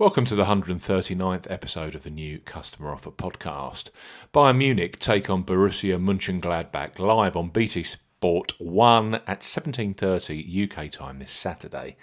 Welcome to the 139th episode of the new Customer Offer Podcast. Bayern Munich take on Borussia Mönchengladbach live on BT Sport 1 at 17.30 UK time this Saturday.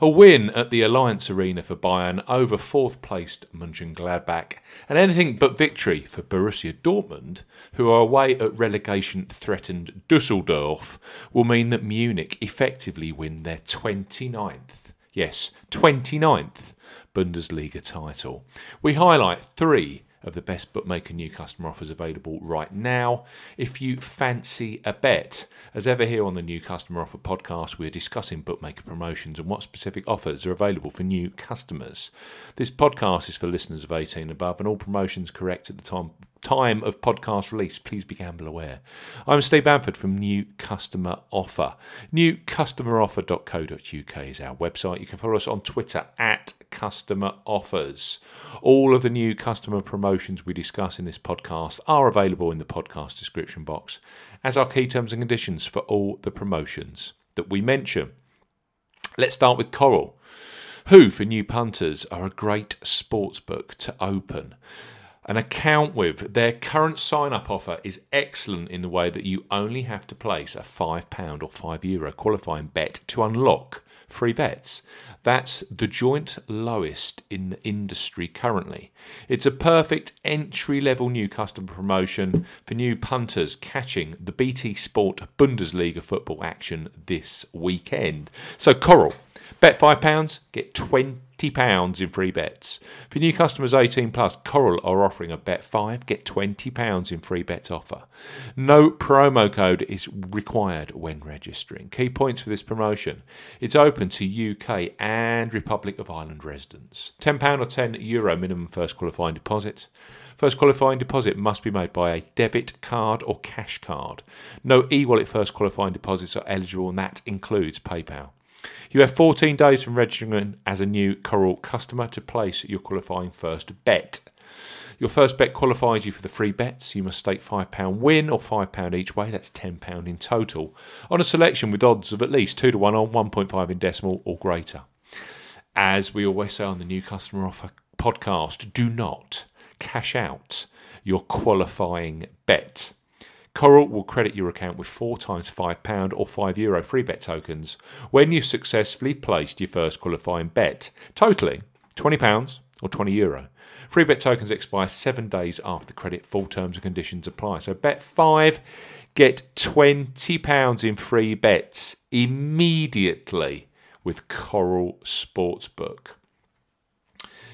A win at the Allianz Arena for Bayern over fourth placed Mönchengladbach and anything but victory for Borussia Dortmund, who are away at relegation threatened Dusseldorf, will mean that Munich effectively win their 29th, yes, 29th Bundesliga title. We highlight three of the best bookmaker new customer offers available right now. If you fancy a bet, as ever here on the new customer offer podcast, we're discussing bookmaker promotions and what specific offers are available for new customers. This podcast is for listeners of 18 and above, and all promotions correct at the time time of podcast release, please be gamble aware. I'm Steve Bamford from New Customer Offer. Newcustomeroffer.co.uk is our website. You can follow us on Twitter at Customer Offers. All of the new customer promotions we discuss in this podcast are available in the podcast description box, as are key terms and conditions for all the promotions that we mention. Let's start with Coral, who, for new punters, are a great sports book to open an account with. Their current sign up offer is excellent in the way that you only have to place a £5 or €5 Euro qualifying bet to unlock free bets. That's the joint lowest in the industry currently. It's a perfect entry level new customer promotion for new punters catching the BT Sport Bundesliga football action this weekend. So, Coral, bet £5, get 20 £20 in free bets. For new customers 18 plus, Coral are offering a bet 5, get £20 in free bets offer. No promo code is required when registering. Key points for this promotion it's open to UK and Republic of Ireland residents. £10 or €10 Euro minimum first qualifying deposit. First qualifying deposit must be made by a debit card or cash card. No e wallet first qualifying deposits are eligible, and that includes PayPal. You have 14 days from registering as a new Coral customer to place your qualifying first bet. Your first bet qualifies you for the free bets. You must stake £5 win or £5 each way, that's £10 in total, on a selection with odds of at least 2 to 1 on 1.5 in decimal or greater. As we always say on the new customer offer podcast, do not cash out your qualifying bet. Coral will credit your account with four times £5 or €5 Euro free bet tokens when you've successfully placed your first qualifying bet, totaling £20 or €20. Euro. Free bet tokens expire seven days after credit. Full terms and conditions apply. So bet five, get £20 in free bets immediately with Coral Sportsbook.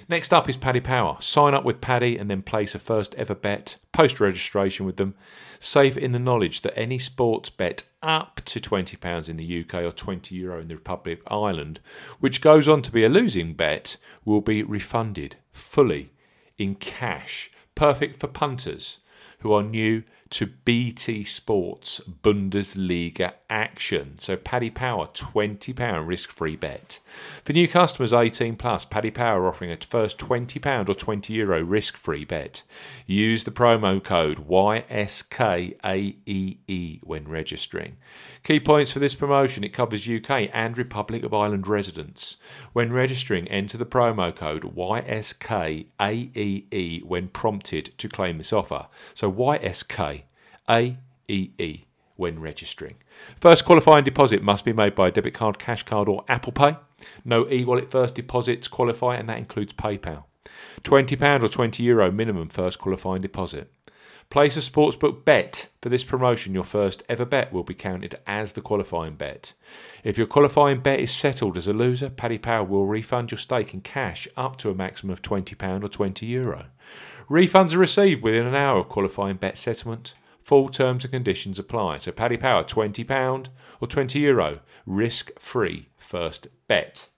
Next up is Paddy Power. Sign up with Paddy and then place a first ever bet post registration with them. Safe in the knowledge that any sports bet up to £20 in the UK or €20 Euro in the Republic of Ireland, which goes on to be a losing bet, will be refunded fully in cash. Perfect for punters who are new to BT Sports Bundesliga action. So Paddy Power, £20 risk-free bet. For new customers 18 plus, Paddy Power offering a first £20 or 20 euro risk-free bet. Use the promo code YSKAEE when registering. Key points for this promotion, it covers UK and Republic of Ireland residents. When registering, enter the promo code YSKAEE when prompted to claim this offer. So YSK AEE when registering. First qualifying deposit must be made by a debit card, cash card, or Apple Pay. No e wallet first deposits qualify, and that includes PayPal. £20 or €20 Euro minimum first qualifying deposit. Place a sportsbook bet for this promotion. Your first ever bet will be counted as the qualifying bet. If your qualifying bet is settled as a loser, Paddy Power will refund your stake in cash up to a maximum of £20 or €20 Euro. Refunds are received within an hour of qualifying bet settlement. Full terms and conditions apply. So Paddy Power, £20 or €20 Euro, risk free first bet.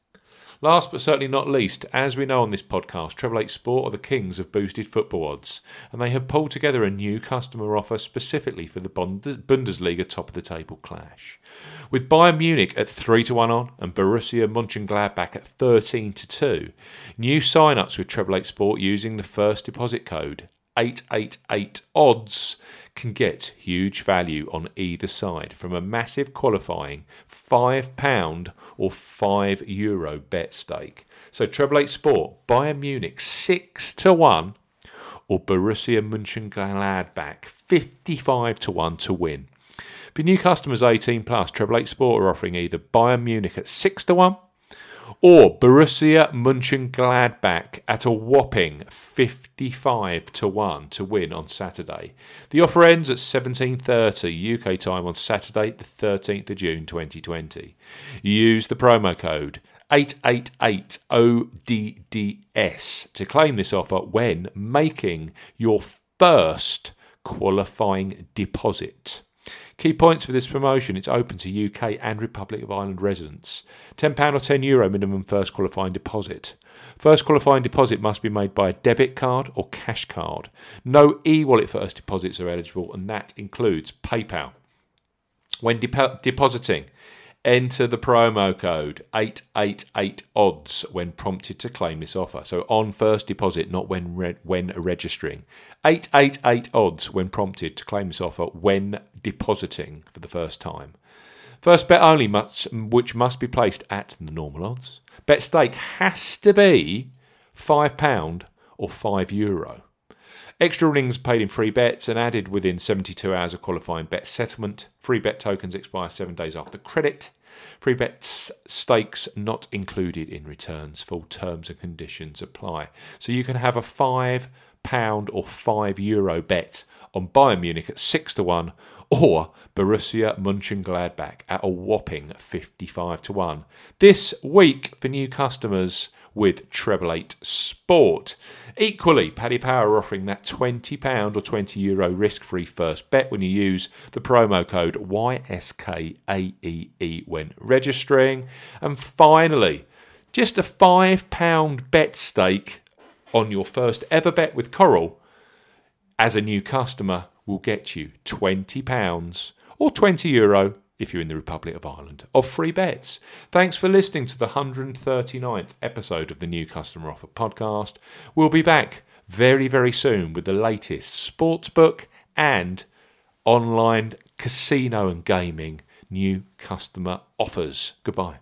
Last but certainly not least, as we know on this podcast, Treble Eight Sport are the kings of boosted football odds, and they have pulled together a new customer offer specifically for the Bundesliga top of the table clash. With Bayern Munich at 3 to 1 on and Borussia Mönchengladbach at 13 to 2, new sign ups with Treble Eight Sport using the first deposit code 888 odds can get huge value on either side from a massive qualifying £5 or €5 Euro bet stake. So treble eight sport, Bayern Munich 6 to 1 or Borussia Mönchengladbach 55 to 1 to win. For new customers 18 plus, Treble 8 Sport are offering either Bayern Munich at 6 to 1 or Borussia Mönchengladbach at a whopping 55 to 1 to win on Saturday. The offer ends at 17:30 UK time on Saturday the 13th of June 2020. Use the promo code 888ODDS to claim this offer when making your first qualifying deposit. Key points for this promotion it's open to UK and Republic of Ireland residents. £10 or €10 Euro minimum first qualifying deposit. First qualifying deposit must be made by a debit card or cash card. No e wallet first deposits are eligible, and that includes PayPal. When depositing, enter the promo code 888 odds when prompted to claim this offer. So on first deposit, not when re- when registering. 888 odds when prompted to claim this offer when depositing for the first time. First bet only, must, which must be placed at the normal odds. Bet stake has to be £5 or €5 Euro. Extra winnings paid in free bets and added within 72 hours of qualifying bet settlement. Free bet tokens expire seven days after credit. Free bets stakes not included in returns. Full terms and conditions apply. So you can have a five pound or five euro bet on Bayern Munich at six to one or Borussia Mönchengladbach at a whopping 55 to 1. This week for new customers with Treble 8 Sport. Equally, Paddy Power are offering that £20 or €20 Euro risk free first bet when you use the promo code YSKAEE when registering. And finally, just a £5 bet stake on your first ever bet with Coral as a new customer will get you £20 or €20 Euro if you're in the Republic of Ireland, of free bets. Thanks for listening to the 139th episode of the New Customer Offer podcast. We'll be back very, very soon with the latest sportsbook and online casino and gaming new customer offers. Goodbye.